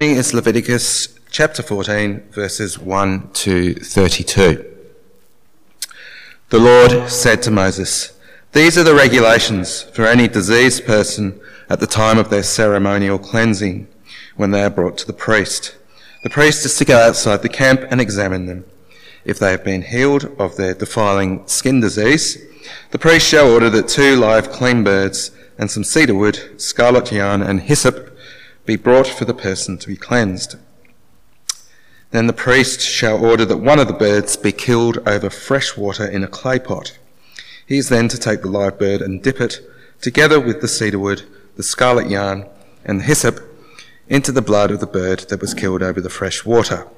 is Leviticus chapter 14, verses 1 to 32. The Lord said to Moses, These are the regulations for any diseased person at the time of their ceremonial cleansing when they are brought to the priest. The priest is to go outside the camp and examine them. If they have been healed of their defiling skin disease, the priest shall order that two live clean birds and some cedar wood, scarlet yarn, and hyssop be brought for the person to be cleansed. Then the priest shall order that one of the birds be killed over fresh water in a clay pot. He is then to take the live bird and dip it, together with the cedar wood, the scarlet yarn, and the hyssop, into the blood of the bird that was killed over the fresh water.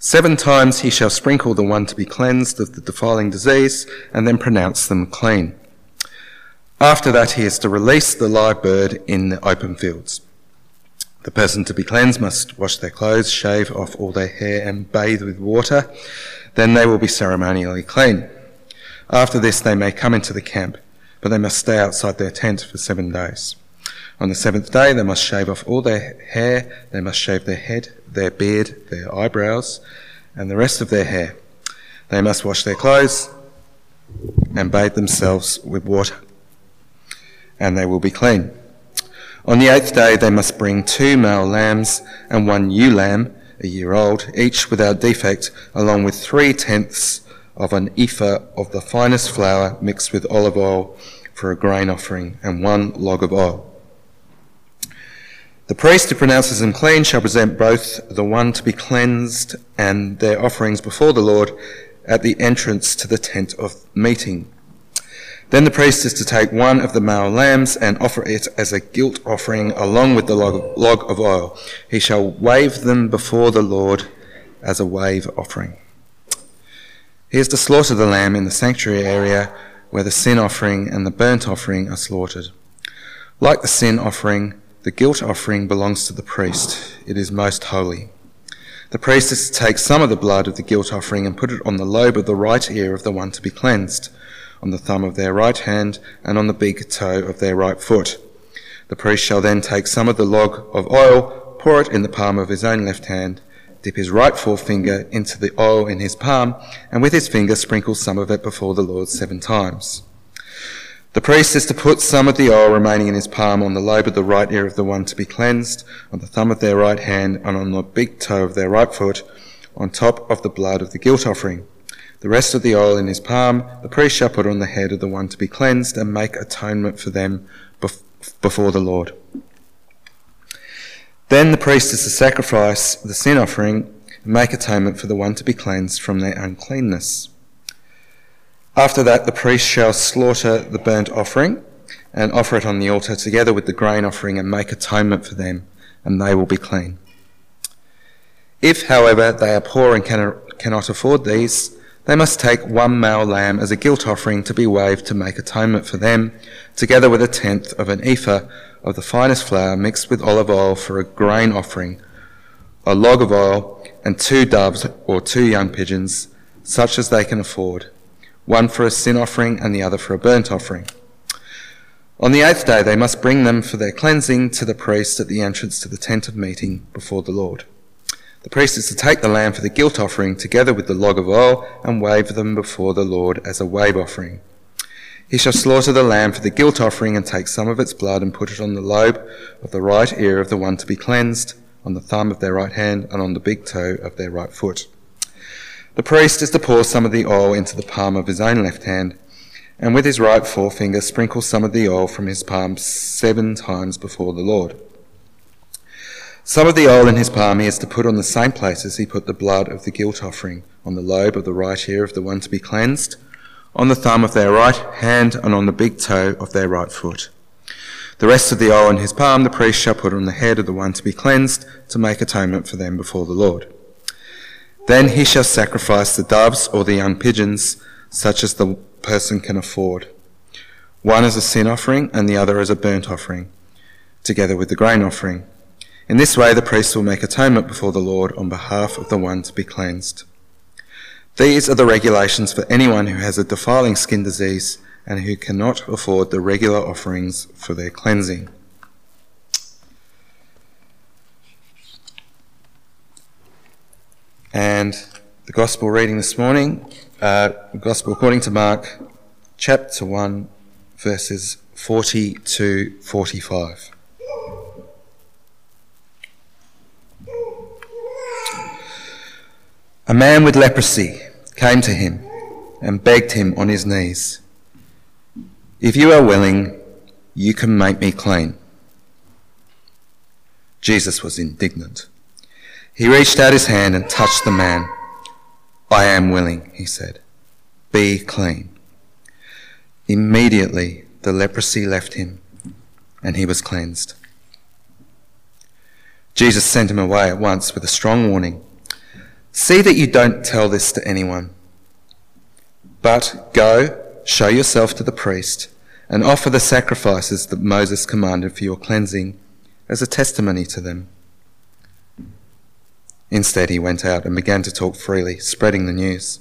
Seven times he shall sprinkle the one to be cleansed of the defiling disease, and then pronounce them clean. After that, he is to release the live bird in the open fields. The person to be cleansed must wash their clothes, shave off all their hair, and bathe with water. Then they will be ceremonially clean. After this, they may come into the camp, but they must stay outside their tent for seven days. On the seventh day, they must shave off all their hair, they must shave their head, their beard, their eyebrows, and the rest of their hair. They must wash their clothes and bathe themselves with water, and they will be clean. On the eighth day they must bring two male lambs and one ewe lamb, a year old, each without defect, along with three tenths of an ephah of the finest flour mixed with olive oil for a grain offering, and one log of oil. The priest who pronounces them clean shall present both the one to be cleansed and their offerings before the Lord at the entrance to the tent of meeting. Then the priest is to take one of the male lambs and offer it as a guilt offering along with the log of oil. He shall wave them before the Lord as a wave offering. He is to slaughter the lamb in the sanctuary area where the sin offering and the burnt offering are slaughtered. Like the sin offering, the guilt offering belongs to the priest. It is most holy. The priest is to take some of the blood of the guilt offering and put it on the lobe of the right ear of the one to be cleansed on the thumb of their right hand, and on the big toe of their right foot. The priest shall then take some of the log of oil, pour it in the palm of his own left hand, dip his right forefinger into the oil in his palm, and with his finger sprinkle some of it before the Lord seven times. The priest is to put some of the oil remaining in his palm on the lobe of the right ear of the one to be cleansed, on the thumb of their right hand, and on the big toe of their right foot, on top of the blood of the guilt offering. The rest of the oil in his palm, the priest shall put on the head of the one to be cleansed and make atonement for them before the Lord. Then the priest is to sacrifice the sin offering and make atonement for the one to be cleansed from their uncleanness. After that, the priest shall slaughter the burnt offering and offer it on the altar together with the grain offering and make atonement for them, and they will be clean. If, however, they are poor and cannot afford these, they must take one male lamb as a guilt offering to be waved to make atonement for them, together with a tenth of an ephah of the finest flour mixed with olive oil for a grain offering, a log of oil, and two doves or two young pigeons, such as they can afford, one for a sin offering and the other for a burnt offering. On the eighth day they must bring them for their cleansing to the priest at the entrance to the tent of meeting before the Lord. The priest is to take the lamb for the guilt offering together with the log of oil and wave them before the Lord as a wave offering. He shall slaughter the lamb for the guilt offering and take some of its blood and put it on the lobe of the right ear of the one to be cleansed, on the thumb of their right hand, and on the big toe of their right foot. The priest is to pour some of the oil into the palm of his own left hand, and with his right forefinger sprinkle some of the oil from his palm seven times before the Lord. Some of the oil in his palm he is to put on the same place as he put the blood of the guilt offering, on the lobe of the right ear of the one to be cleansed, on the thumb of their right hand, and on the big toe of their right foot. The rest of the oil in his palm the priest shall put on the head of the one to be cleansed, to make atonement for them before the Lord. Then he shall sacrifice the doves or the young pigeons, such as the person can afford, one as a sin offering and the other as a burnt offering, together with the grain offering. In this way, the priest will make atonement before the Lord on behalf of the one to be cleansed. These are the regulations for anyone who has a defiling skin disease and who cannot afford the regular offerings for their cleansing. And the Gospel reading this morning, uh, Gospel according to Mark, chapter 1, verses 40 to 45. A man with leprosy came to him and begged him on his knees, If you are willing, you can make me clean. Jesus was indignant. He reached out his hand and touched the man. I am willing, he said. Be clean. Immediately the leprosy left him and he was cleansed. Jesus sent him away at once with a strong warning. See that you don't tell this to anyone. But go, show yourself to the priest, and offer the sacrifices that Moses commanded for your cleansing as a testimony to them. Instead, he went out and began to talk freely, spreading the news.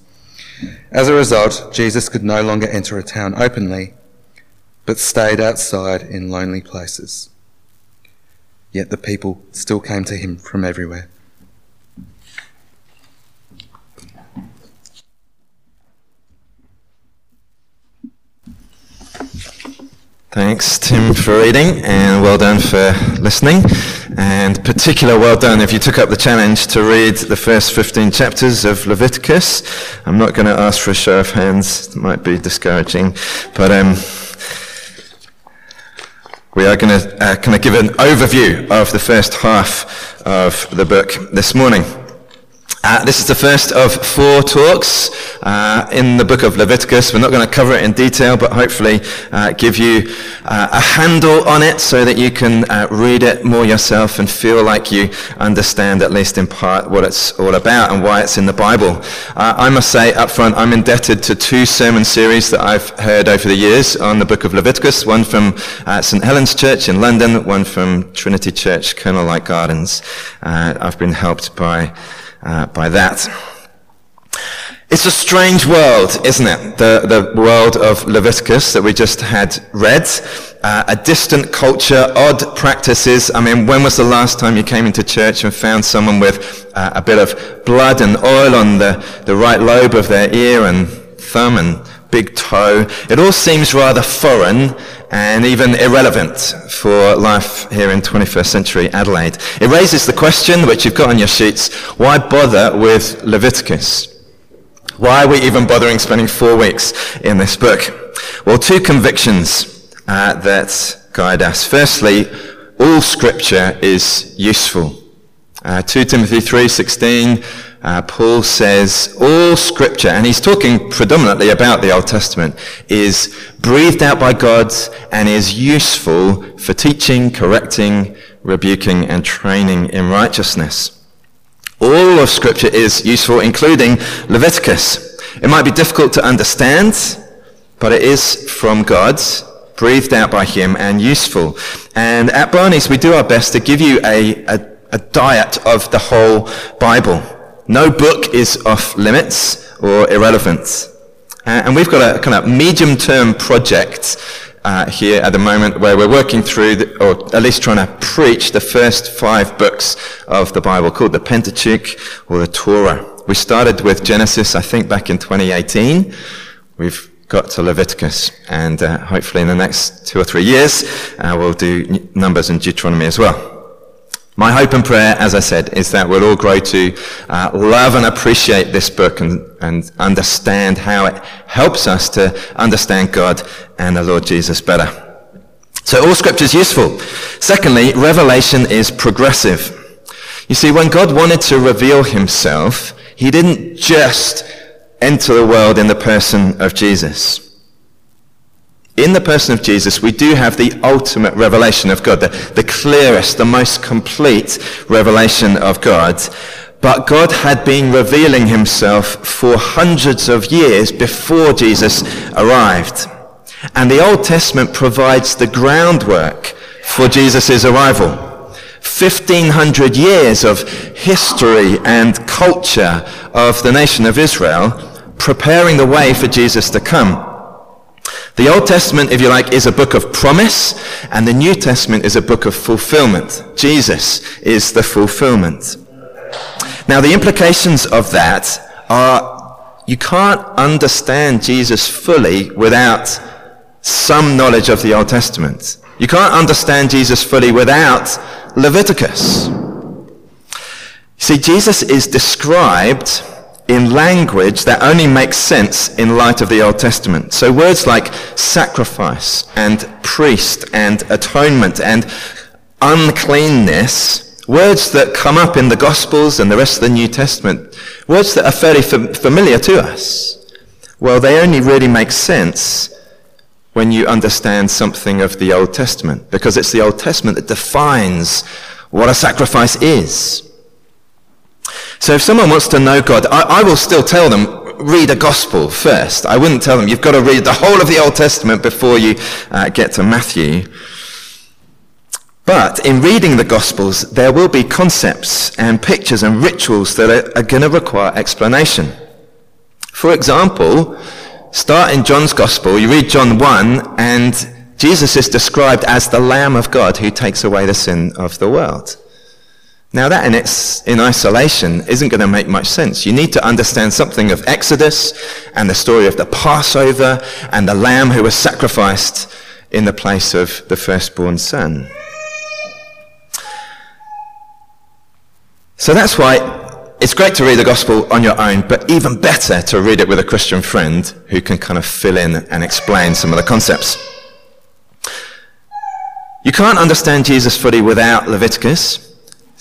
As a result, Jesus could no longer enter a town openly, but stayed outside in lonely places. Yet the people still came to him from everywhere. Thanks, Tim, for reading, and well done for listening. And particular well done if you took up the challenge to read the first 15 chapters of Leviticus. I'm not going to ask for a show of hands, it might be discouraging, but um, we are going to uh, kind of give an overview of the first half of the book this morning. Uh, this is the first of four talks uh, in the book of Leviticus. We're not going to cover it in detail, but hopefully uh, give you uh, a handle on it so that you can uh, read it more yourself and feel like you understand, at least in part, what it's all about and why it's in the Bible. Uh, I must say up front, I'm indebted to two sermon series that I've heard over the years on the book of Leviticus, one from St. Helen's Church in London, one from Trinity Church, Colonel Light Gardens. I've been helped by uh, by that. It's a strange world, isn't it? The, the world of Leviticus that we just had read. Uh, a distant culture, odd practices. I mean, when was the last time you came into church and found someone with uh, a bit of blood and oil on the, the right lobe of their ear and thumb and big toe? It all seems rather foreign and even irrelevant for life here in 21st century Adelaide. It raises the question, which you've got on your sheets, why bother with Leviticus? Why are we even bothering spending four weeks in this book? Well, two convictions uh, that guide us. Firstly, all scripture is useful. Uh, 2 Timothy 3.16 uh, Paul says all scripture, and he's talking predominantly about the Old Testament, is breathed out by God and is useful for teaching, correcting, rebuking, and training in righteousness. All of scripture is useful, including Leviticus. It might be difficult to understand, but it is from God, breathed out by him, and useful. And at Barney's, we do our best to give you a, a, a diet of the whole Bible. No book is off limits or irrelevant. Uh, and we've got a kind of medium term project uh, here at the moment where we're working through, the, or at least trying to preach the first five books of the Bible called the Pentateuch or the Torah. We started with Genesis, I think, back in 2018. We've got to Leviticus, and uh, hopefully in the next two or three years, uh, we'll do Numbers and Deuteronomy as well. My hope and prayer, as I said, is that we'll all grow to uh, love and appreciate this book and, and understand how it helps us to understand God and the Lord Jesus better. So all scripture is useful. Secondly, revelation is progressive. You see, when God wanted to reveal himself, he didn't just enter the world in the person of Jesus in the person of Jesus, we do have the ultimate revelation of God, the, the clearest, the most complete revelation of God. But God had been revealing himself for hundreds of years before Jesus arrived. And the Old Testament provides the groundwork for Jesus' arrival. 1500 years of history and culture of the nation of Israel preparing the way for Jesus to come. The Old Testament, if you like, is a book of promise, and the New Testament is a book of fulfillment. Jesus is the fulfillment. Now, the implications of that are you can't understand Jesus fully without some knowledge of the Old Testament. You can't understand Jesus fully without Leviticus. See, Jesus is described in language that only makes sense in light of the Old Testament. So words like sacrifice and priest and atonement and uncleanness, words that come up in the Gospels and the rest of the New Testament, words that are fairly fam- familiar to us, well, they only really make sense when you understand something of the Old Testament, because it's the Old Testament that defines what a sacrifice is. So if someone wants to know God, I, I will still tell them, read a gospel first. I wouldn't tell them, you've got to read the whole of the Old Testament before you uh, get to Matthew. But in reading the Gospels, there will be concepts and pictures and rituals that are, are going to require explanation. For example, start in John's Gospel, you read John 1, and Jesus is described as the Lamb of God who takes away the sin of the world. Now that in its, in isolation isn't going to make much sense. You need to understand something of Exodus and the story of the Passover and the lamb who was sacrificed in the place of the firstborn son. So that's why it's great to read the gospel on your own, but even better to read it with a Christian friend who can kind of fill in and explain some of the concepts. You can't understand Jesus fully without Leviticus.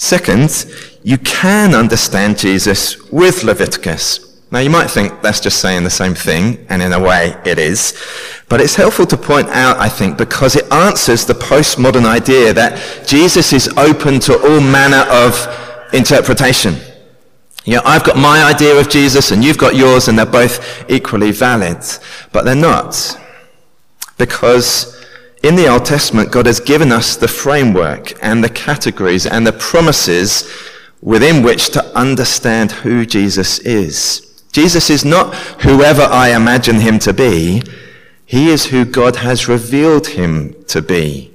Second, you can understand Jesus with Leviticus. Now you might think that's just saying the same thing, and in a way it is. But it's helpful to point out, I think, because it answers the postmodern idea that Jesus is open to all manner of interpretation. You know, I've got my idea of Jesus and you've got yours and they're both equally valid. But they're not. Because in the Old Testament, God has given us the framework and the categories and the promises within which to understand who Jesus is. Jesus is not whoever I imagine him to be. He is who God has revealed him to be.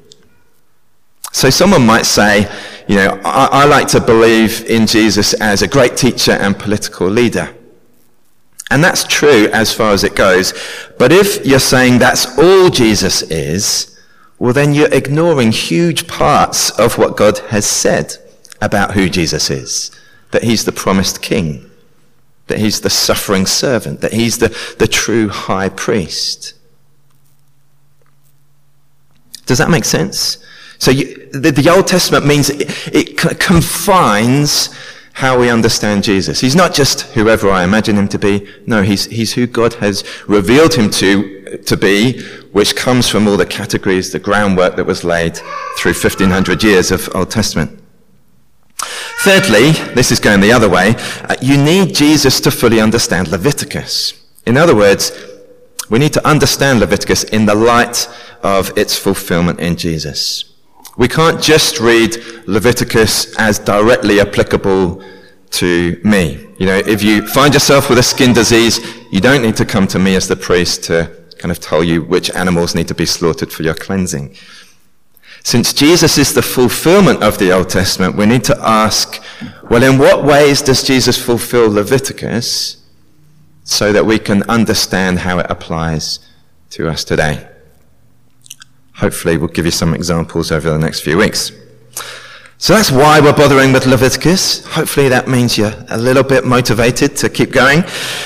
So someone might say, you know, I, I like to believe in Jesus as a great teacher and political leader. And that's true as far as it goes. But if you're saying that's all Jesus is, well, then you're ignoring huge parts of what God has said about who Jesus is. That he's the promised king. That he's the suffering servant. That he's the, the true high priest. Does that make sense? So you, the, the, Old Testament means it, it confines how we understand Jesus. He's not just whoever I imagine him to be. No, he's, he's who God has revealed him to, to be which comes from all the categories, the groundwork that was laid through 1500 years of Old Testament. Thirdly, this is going the other way, uh, you need Jesus to fully understand Leviticus. In other words, we need to understand Leviticus in the light of its fulfillment in Jesus. We can't just read Leviticus as directly applicable to me. You know, if you find yourself with a skin disease, you don't need to come to me as the priest to kind of tell you which animals need to be slaughtered for your cleansing. Since Jesus is the fulfillment of the Old Testament, we need to ask, well, in what ways does Jesus fulfill Leviticus so that we can understand how it applies to us today? Hopefully, we'll give you some examples over the next few weeks. So that's why we're bothering with Leviticus. Hopefully that means you're a little bit motivated to keep going.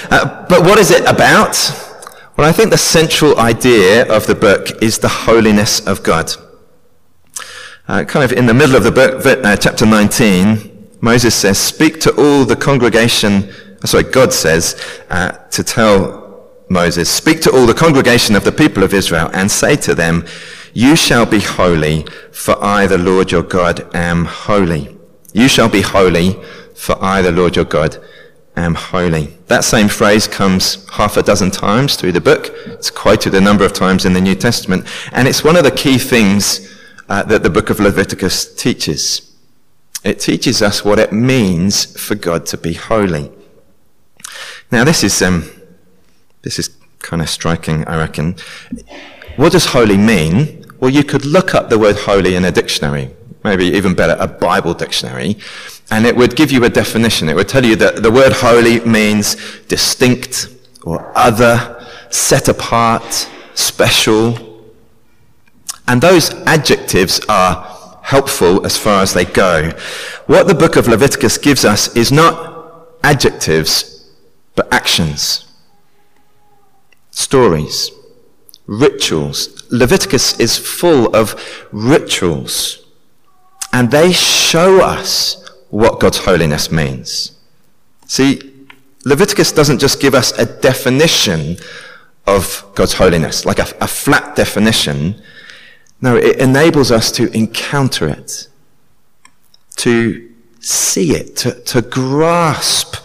Uh, but what is it about? Well, I think the central idea of the book is the holiness of God. Uh, kind of in the middle of the book, uh, chapter 19, Moses says, Speak to all the congregation, uh, sorry, God says uh, to tell Moses, Speak to all the congregation of the people of Israel and say to them, You shall be holy, for I, the Lord your God, am holy. You shall be holy, for I, the Lord your God, am holy. That same phrase comes half a dozen times through the book. It's quoted a number of times in the New Testament. And it's one of the key things uh, that the book of Leviticus teaches. It teaches us what it means for God to be holy. Now, this is, um, this is kind of striking, I reckon. What does holy mean? Well, you could look up the word holy in a dictionary. Maybe even better, a Bible dictionary, and it would give you a definition. It would tell you that the word holy means distinct or other, set apart, special. And those adjectives are helpful as far as they go. What the book of Leviticus gives us is not adjectives, but actions, stories, rituals. Leviticus is full of rituals, and they show us what God's holiness means. See, Leviticus doesn't just give us a definition of God's holiness, like a, a flat definition. No, it enables us to encounter it, to see it, to, to grasp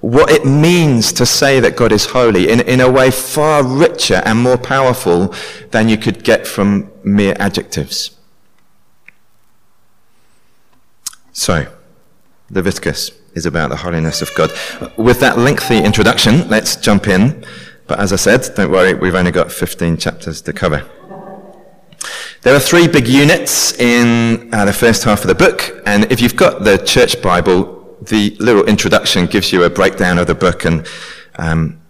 what it means to say that God is holy in, in a way far richer and more powerful than you could get from mere adjectives. So, Leviticus is about the holiness of God. With that lengthy introduction, let's jump in. But as I said, don't worry, we've only got 15 chapters to cover. There are three big units in uh, the first half of the book, and if you've got the church Bible, the little introduction gives you a breakdown of the book and um,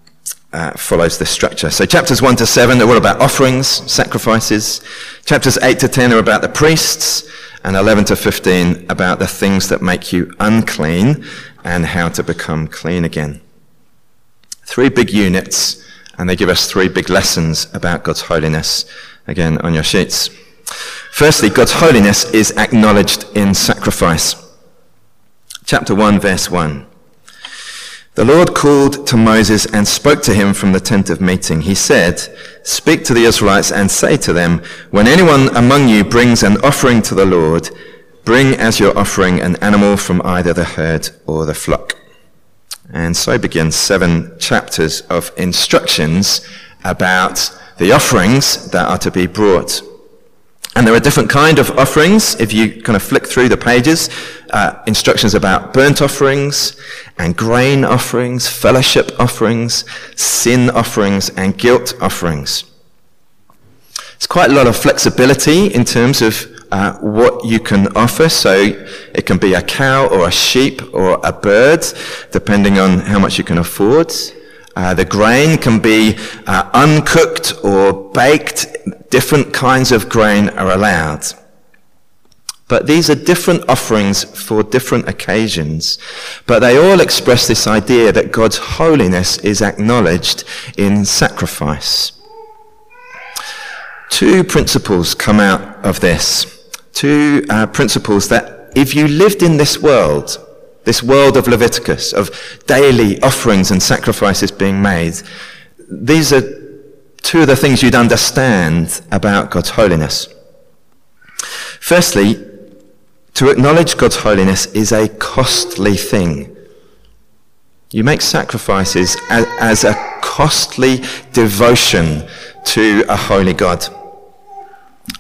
uh, follows this structure. So chapters 1 to 7 are all about offerings, sacrifices. Chapters 8 to 10 are about the priests and 11 to 15 about the things that make you unclean and how to become clean again. Three big units, and they give us three big lessons about God's holiness, again on your sheets. Firstly, God's holiness is acknowledged in sacrifice. Chapter 1, verse 1. The Lord called to Moses and spoke to him from the tent of meeting. He said, Speak to the Israelites and say to them, When anyone among you brings an offering to the Lord, bring as your offering an animal from either the herd or the flock. And so begins seven chapters of instructions about the offerings that are to be brought and there are different kind of offerings. If you kind of flick through the pages, uh, instructions about burnt offerings and grain offerings, fellowship offerings, sin offerings, and guilt offerings. It's quite a lot of flexibility in terms of uh, what you can offer. So it can be a cow or a sheep or a bird, depending on how much you can afford. Uh, the grain can be uh, uncooked or baked. Different kinds of grain are allowed. But these are different offerings for different occasions. But they all express this idea that God's holiness is acknowledged in sacrifice. Two principles come out of this. Two uh, principles that if you lived in this world, this world of Leviticus, of daily offerings and sacrifices being made, these are two of the things you'd understand about God's holiness. Firstly, to acknowledge God's holiness is a costly thing. You make sacrifices as, as a costly devotion to a holy God.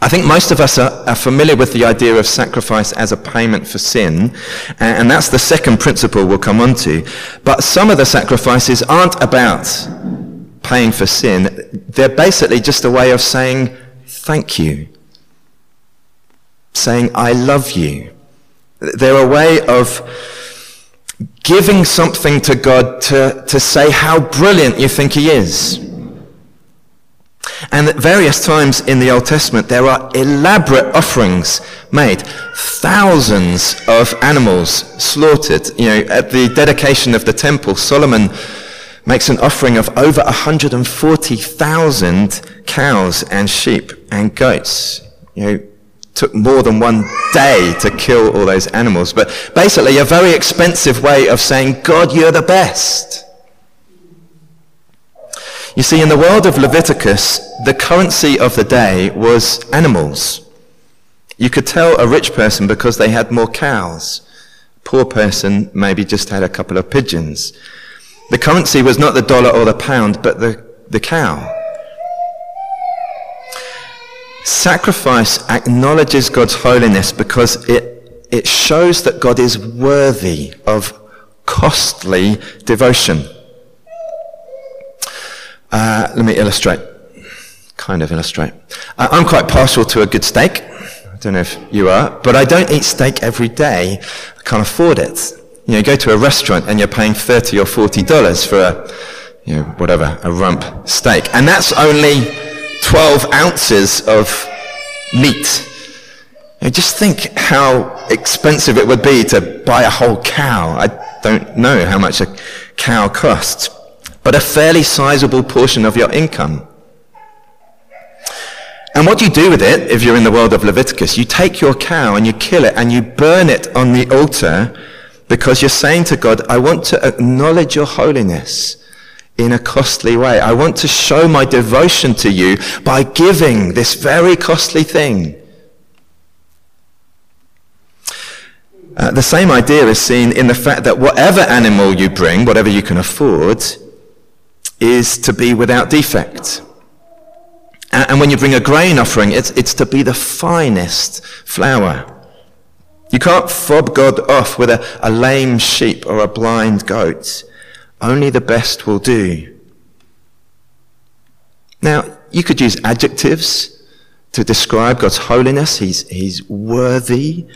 I think most of us are, are, familiar with the idea of sacrifice as a payment for sin, and that's the second principle we'll come on to. But some of the sacrifices aren't about paying for sin. They're basically just a way of saying thank you, saying I love you. They're a way of giving something to God to, to say how brilliant you think He is. And at various times in the Old Testament, there are elaborate offerings made. Thousands of animals slaughtered. You know, at the dedication of the temple, Solomon makes an offering of over 140,000 cows and sheep and goats. You know, took more than one day to kill all those animals. But basically, a very expensive way of saying, God, you're the best. You see, in the world of Leviticus, the currency of the day was animals. You could tell a rich person because they had more cows. Poor person maybe just had a couple of pigeons. The currency was not the dollar or the pound, but the, the cow. Sacrifice acknowledges God's holiness because it, it shows that God is worthy of costly devotion. Uh, let me illustrate, kind of illustrate. Uh, I'm quite partial to a good steak. I don't know if you are, but I don't eat steak every day. I can't afford it. You know, you go to a restaurant and you're paying 30 or 40 dollars for a, you know, whatever, a rump steak. And that's only 12 ounces of meat. Know, just think how expensive it would be to buy a whole cow. I don't know how much a cow costs, but a fairly sizable portion of your income. And what do you do with it if you're in the world of Leviticus? You take your cow and you kill it and you burn it on the altar because you're saying to God, I want to acknowledge your holiness in a costly way. I want to show my devotion to you by giving this very costly thing. Uh, the same idea is seen in the fact that whatever animal you bring, whatever you can afford, is to be without defect. And when you bring a grain offering, it's, it's to be the finest flour. You can't fob God off with a, a lame sheep or a blind goat. Only the best will do. Now, you could use adjectives to describe God's holiness. He's, he's worthy.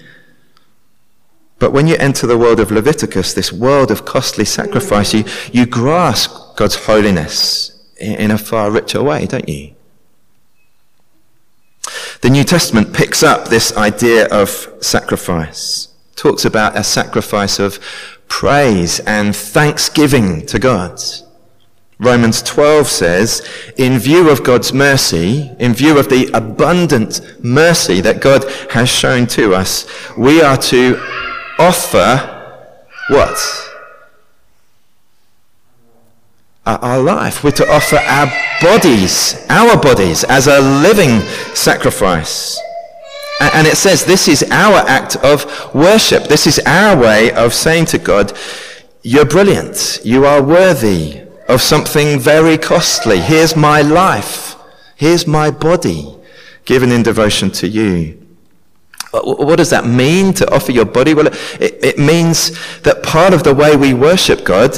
But when you enter the world of Leviticus, this world of costly sacrifice, you, you grasp God's holiness in, in a far richer way, don't you? The New Testament picks up this idea of sacrifice, talks about a sacrifice of praise and thanksgiving to God. Romans 12 says, in view of God's mercy, in view of the abundant mercy that God has shown to us, we are to offer what? our life. We're to offer our bodies, our bodies, as a living sacrifice. And it says this is our act of worship. This is our way of saying to God, You're brilliant. You are worthy of something very costly. Here's my life. Here's my body given in devotion to you. What does that mean to offer your body? Well, it, it means that part of the way we worship God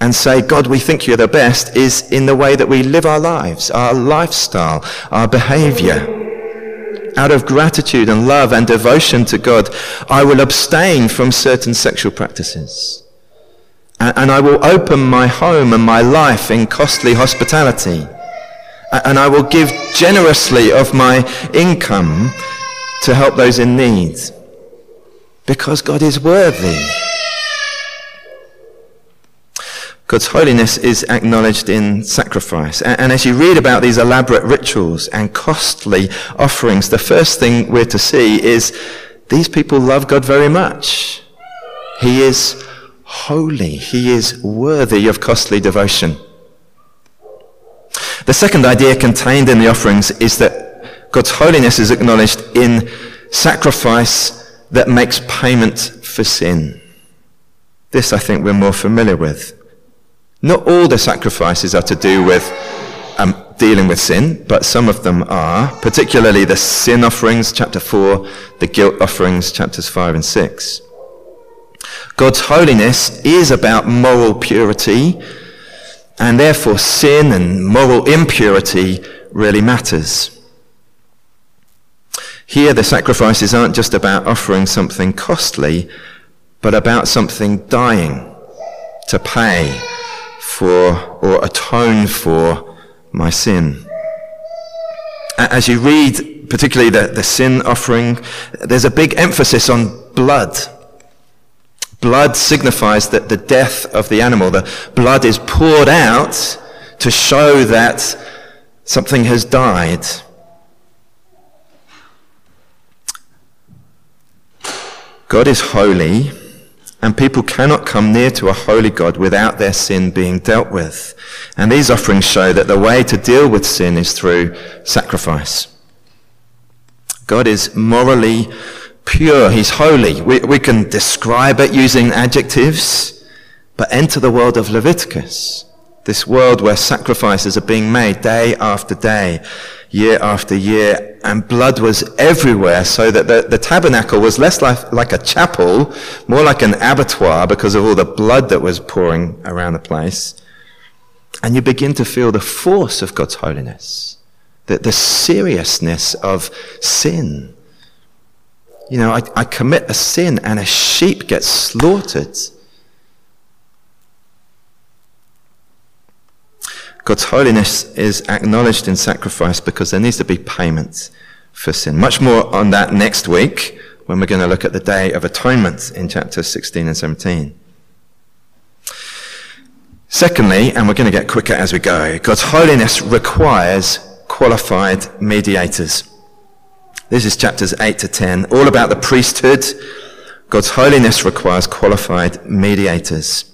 and say, God, we think you're the best, is in the way that we live our lives, our lifestyle, our behavior. Out of gratitude and love and devotion to God, I will abstain from certain sexual practices. And I will open my home and my life in costly hospitality. And I will give generously of my income to help those in need. Because God is worthy. God's holiness is acknowledged in sacrifice. And, as you read about these elaborate rituals and costly offerings, the first thing we're to see is these people love God very much. He is holy. He is worthy of costly devotion. The second idea contained in the offerings is that God's holiness is acknowledged in sacrifice that makes payment for sin. This I think we're more familiar with. Not all the sacrifices are to do with um, dealing with sin, but some of them are, particularly the sin offerings, chapter 4, the guilt offerings, chapters 5 and 6. God's holiness is about moral purity, and therefore sin and moral impurity really matters. Here, the sacrifices aren't just about offering something costly, but about something dying to pay for or atone for my sin. As you read, particularly the, the sin offering, there's a big emphasis on blood. Blood signifies that the death of the animal, the blood is poured out to show that something has died. God is holy and people cannot come near to a holy God without their sin being dealt with. And these offerings show that the way to deal with sin is through sacrifice. God is morally pure. He's holy. We, we can describe it using adjectives, but enter the world of Leviticus. This world where sacrifices are being made day after day year after year, and blood was everywhere, so that the, the tabernacle was less like, like a chapel, more like an abattoir because of all the blood that was pouring around the place. And you begin to feel the force of God's holiness, the, the seriousness of sin you know, I, I commit a sin and a sheep gets slaughtered. God's holiness is acknowledged in sacrifice because there needs to be payment for sin. Much more on that next week when we're going to look at the Day of Atonement in chapters 16 and 17. Secondly, and we're going to get quicker as we go, God's holiness requires qualified mediators. This is chapters 8 to 10, all about the priesthood. God's holiness requires qualified mediators.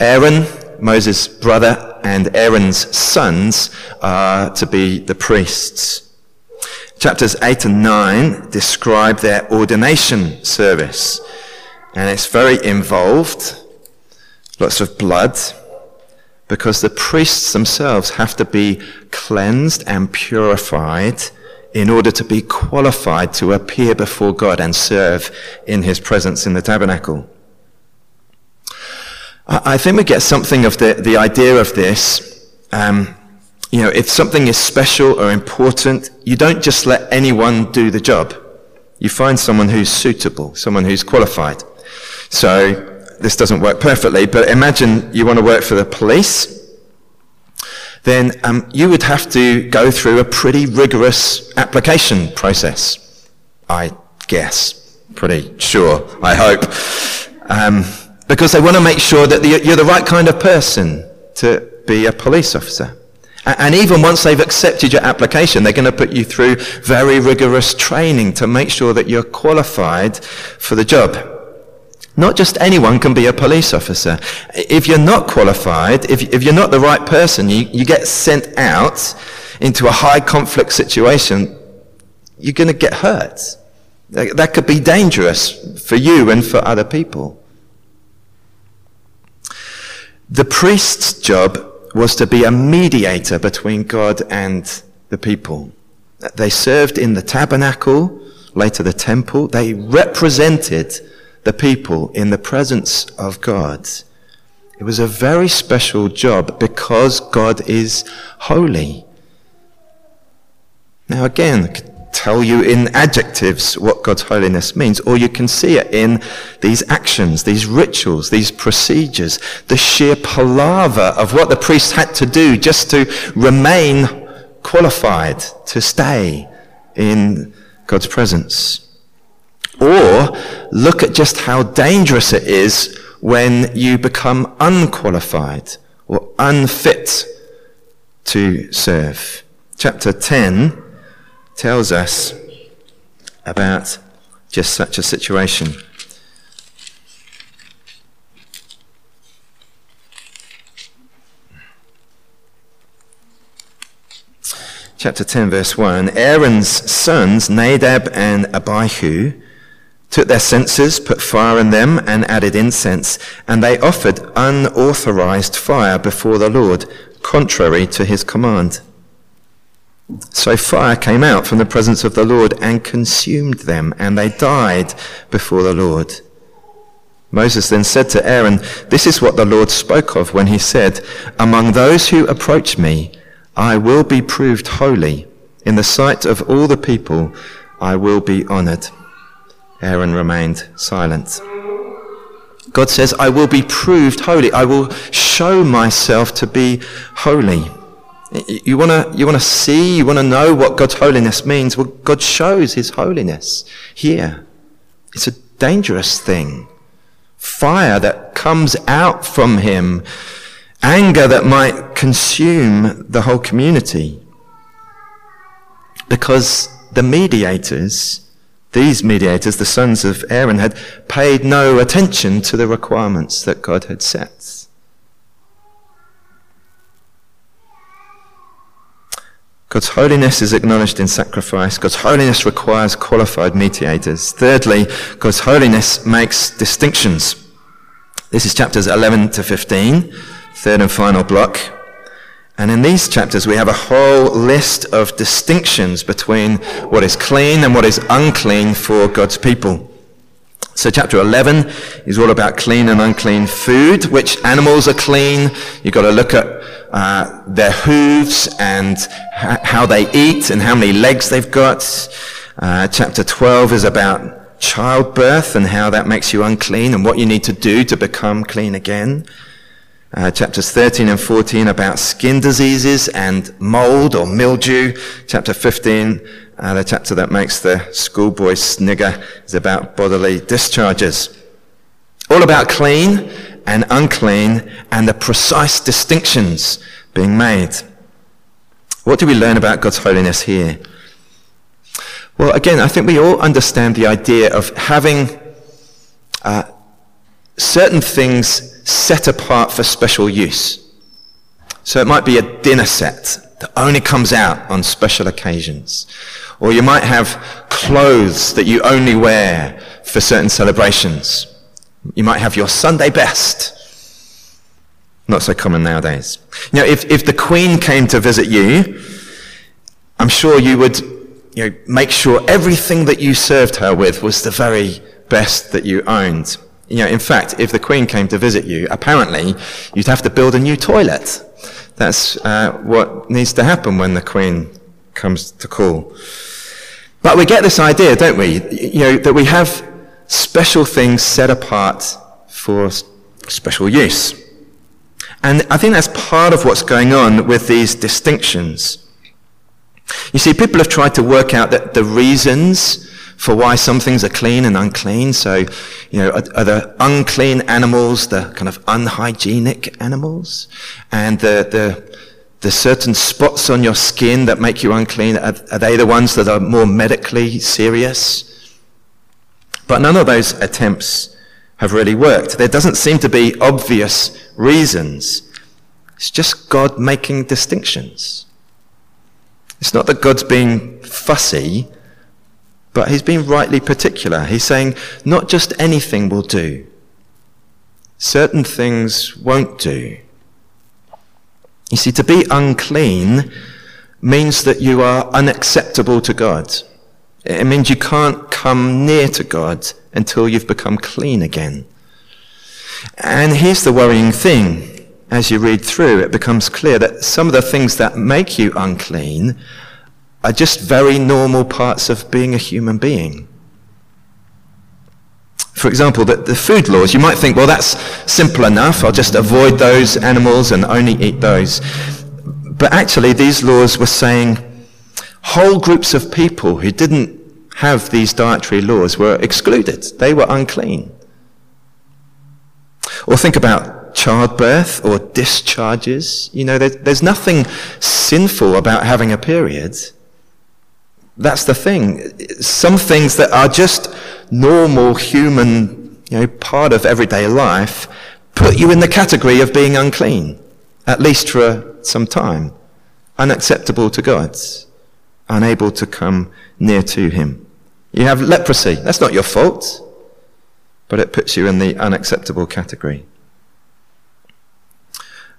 Aaron, Moses' brother, and Aaron's sons are to be the priests. Chapters 8 and 9 describe their ordination service, and it's very involved, lots of blood, because the priests themselves have to be cleansed and purified in order to be qualified to appear before God and serve in his presence in the tabernacle. I think we get something of the, the idea of this. Um, you know, if something is special or important, you don't just let anyone do the job. You find someone who's suitable, someone who's qualified. So this doesn't work perfectly, but imagine you want to work for the police. Then um, you would have to go through a pretty rigorous application process. I guess. Pretty sure. I hope. Um, because they want to make sure that you're the right kind of person to be a police officer. And even once they've accepted your application, they're going to put you through very rigorous training to make sure that you're qualified for the job. Not just anyone can be a police officer. If you're not qualified, if, if you're not the right person, you, you get sent out into a high conflict situation, you're going to get hurt. That could be dangerous for you and for other people. The priest's job was to be a mediator between God and the people. They served in the tabernacle, later the temple. They represented the people in the presence of God. It was a very special job because God is holy. Now again, tell you in adjectives what God's holiness means, or you can see it in these actions, these rituals, these procedures, the sheer palaver of what the priests had to do just to remain qualified to stay in God's presence. Or look at just how dangerous it is when you become unqualified or unfit to serve. Chapter 10 tells us about just such a situation. Chapter 10, verse 1 Aaron's sons, Nadab and Abihu, took their censers, put fire in them, and added incense, and they offered unauthorized fire before the Lord, contrary to his command. So fire came out from the presence of the Lord and consumed them, and they died before the Lord. Moses then said to Aaron, This is what the Lord spoke of when he said, Among those who approach me, I will be proved holy. In the sight of all the people, I will be honored. Aaron remained silent. God says, I will be proved holy. I will show myself to be holy. You want to you want to see, you want to know what God's holiness means. Well, God shows his holiness here. It's a dangerous thing. Fire that comes out from him, anger that might consume the whole community. Because the mediators, these mediators, the sons of Aaron, had paid no attention to the requirements that God had set. God's holiness is acknowledged in sacrifice. God's holiness requires qualified mediators. Thirdly, God's holiness makes distinctions. This is chapters 11 to 15, third and final block. And in these chapters, we have a whole list of distinctions between what is clean and what is unclean for God's people. So chapter 11 is all about clean and unclean food, which animals are clean. You've got to look at uh, their hooves and how they eat and how many legs they've got. Uh, chapter 12 is about childbirth and how that makes you unclean and what you need to do to become clean again. Uh, chapters 13 and 14 about skin diseases and mold or mildew. Chapter 15, uh, the chapter that makes the schoolboy snigger, is about bodily discharges. All about clean and unclean and the precise distinctions being made. What do we learn about God's holiness here? Well, again, I think we all understand the idea of having uh, certain things set apart for special use. So it might be a dinner set that only comes out on special occasions. Or you might have clothes that you only wear for certain celebrations. You might have your Sunday best. Not so common nowadays. You know, if, if the Queen came to visit you, I'm sure you would you know, make sure everything that you served her with was the very best that you owned. You know, in fact, if the Queen came to visit you, apparently you'd have to build a new toilet. That's uh, what needs to happen when the Queen comes to call. But we get this idea, don't we? You know, that we have special things set apart for special use. And I think that's part of what's going on with these distinctions. You see, people have tried to work out that the reasons for why some things are clean and unclean. So, you know, are, are the unclean animals the kind of unhygienic animals? And the, the, the certain spots on your skin that make you unclean, are, are they the ones that are more medically serious? But none of those attempts have really worked. There doesn't seem to be obvious reasons. It's just God making distinctions. It's not that God's being fussy, but he's being rightly particular. He's saying not just anything will do. Certain things won't do. You see, to be unclean means that you are unacceptable to God. It means you can't come near to God until you've become clean again. And here's the worrying thing. As you read through, it becomes clear that some of the things that make you unclean are just very normal parts of being a human being. For example, the, the, food laws, you might think, well, that's simple enough. I'll just avoid those animals and only eat those. But actually, these laws were saying whole groups of people who didn't have these dietary laws were excluded. They were unclean. Or think about childbirth or discharges. You know, there's, there's nothing sinful about having a period. That's the thing. Some things that are just normal human, you know, part of everyday life put you in the category of being unclean, at least for some time. Unacceptable to God. Unable to come near to Him. You have leprosy. That's not your fault, but it puts you in the unacceptable category.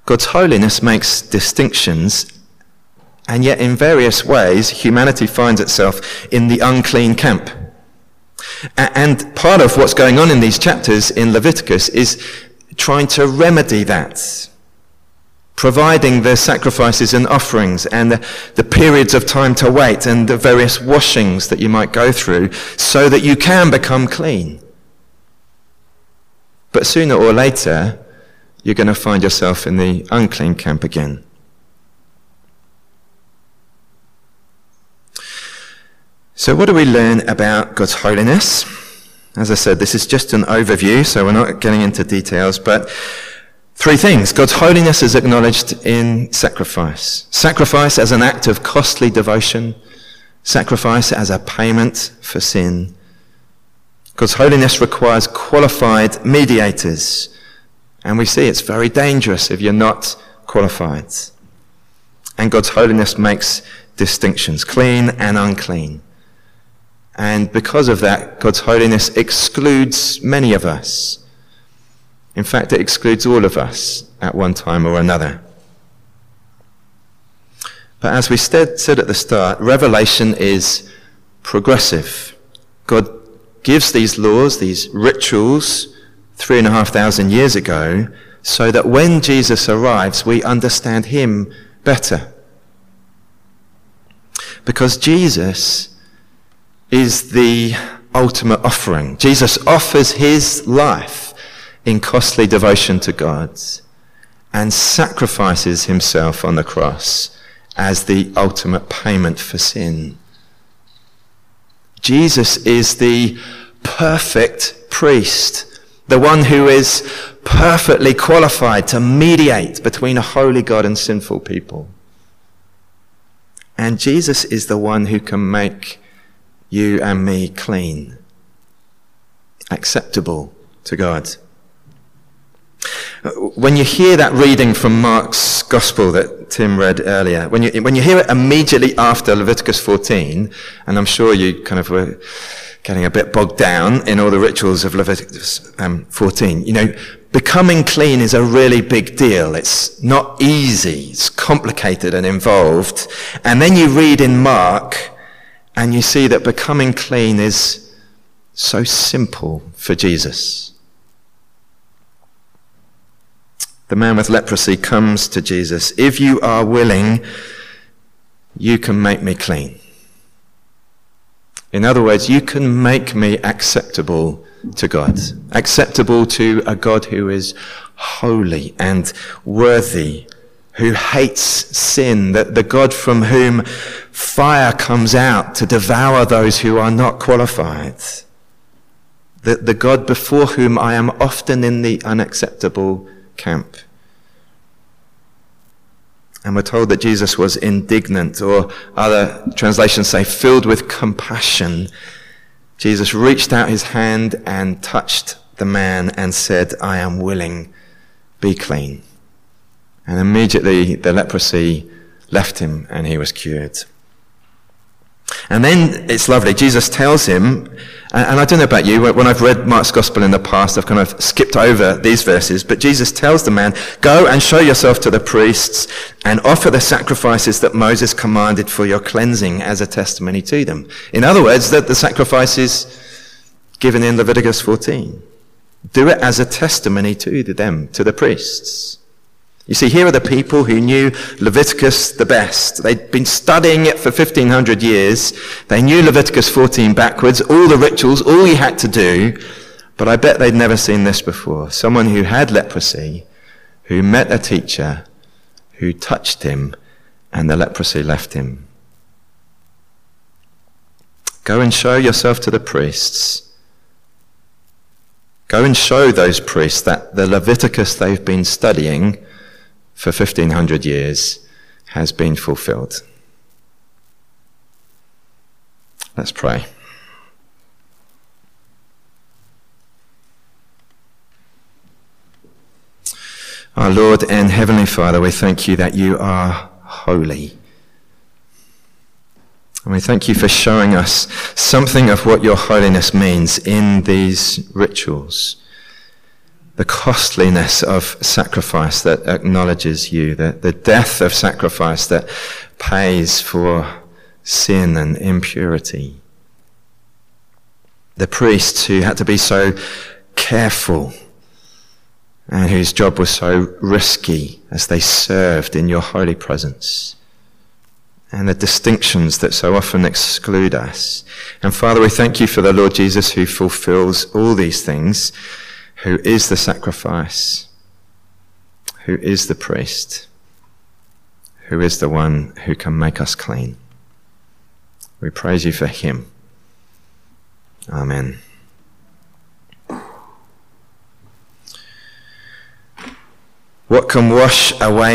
God's holiness makes distinctions and yet, in various ways, humanity finds itself in the unclean camp. And part of what's going on in these chapters in Leviticus is trying to remedy that, providing the sacrifices and offerings and the, the, periods of time to wait and the various washings that you might go through so that you can become clean. But sooner or later, you're going to find yourself in the unclean camp again. So, what do we learn about God's holiness? As I said, this is just an overview, so we're not getting into details, but three things. God's holiness is acknowledged in sacrifice. Sacrifice as an act of costly devotion, sacrifice as a payment for sin. God's holiness requires qualified mediators, and we see it's very dangerous if you're not qualified. And God's holiness makes distinctions, clean and unclean. And because of that, God's holiness excludes many of us. In fact, it excludes all of us at one time or another. But as we said at the start, revelation is progressive. God gives these laws, these rituals, three and a half thousand years ago, so that when Jesus arrives, we understand him better. Because Jesus is the ultimate offering. Jesus offers his life in costly devotion to God and sacrifices himself on the cross as the ultimate payment for sin. Jesus is the perfect priest, the one who is perfectly qualified to mediate between a holy God and sinful people. And Jesus is the one who can make you and me clean, acceptable to God. When you hear that reading from Mark's Gospel that Tim read earlier, when you, when you hear it immediately after Leviticus 14, and I'm sure you kind of were getting a bit bogged down in all the rituals of Leviticus um, 14, you know, becoming clean is a really big deal. It's not easy. It's complicated and involved. And then you read in Mark and you see that becoming clean is so simple for Jesus. the man with leprosy comes to Jesus. If you are willing, you can make me clean. In other words, you can make me acceptable to God, acceptable to a God who is holy and worthy, who hates sin, that the God from whom fire comes out to devour those who are not qualified, that the God before whom I am often in the unacceptable camp. And we're told that Jesus was indignant, or other translations say filled with compassion. Jesus reached out his hand and touched the man and said, I am willing, be clean. And immediately the leprosy left him and he was cured. And then it's lovely. Jesus tells him, and I don't know about you, when I've read Mark's gospel in the past, I've kind of skipped over these verses, but Jesus tells the man, go and show yourself to the priests and offer the sacrifices that Moses commanded for your cleansing as a testimony to them. In other words, that the sacrifices given in Leviticus 14. Do it as a testimony to them, to the priests. You see, here are the people who knew Leviticus the best. They'd been studying it for 1500 years. They knew Leviticus 14 backwards, all the rituals, all you had to do. But I bet they'd never seen this before. Someone who had leprosy, who met a teacher, who touched him, and the leprosy left him. Go and show yourself to the priests. Go and show those priests that the Leviticus they've been studying for 1500 years has been fulfilled. Let's pray. Our Lord and Heavenly Father, we thank you that you are holy. And we thank you for showing us something of what your holiness means in these rituals the costliness of sacrifice that acknowledges you, the, the death of sacrifice that pays for sin and impurity. The priests who had to be so careful and whose job was so risky as they served in your holy presence. And the distinctions that so often exclude us. And Father, we thank you for the Lord Jesus who fulfills all these things who is the sacrifice, who is the priest, who is the one who can make us clean. We praise you for him. Amen. What can wash away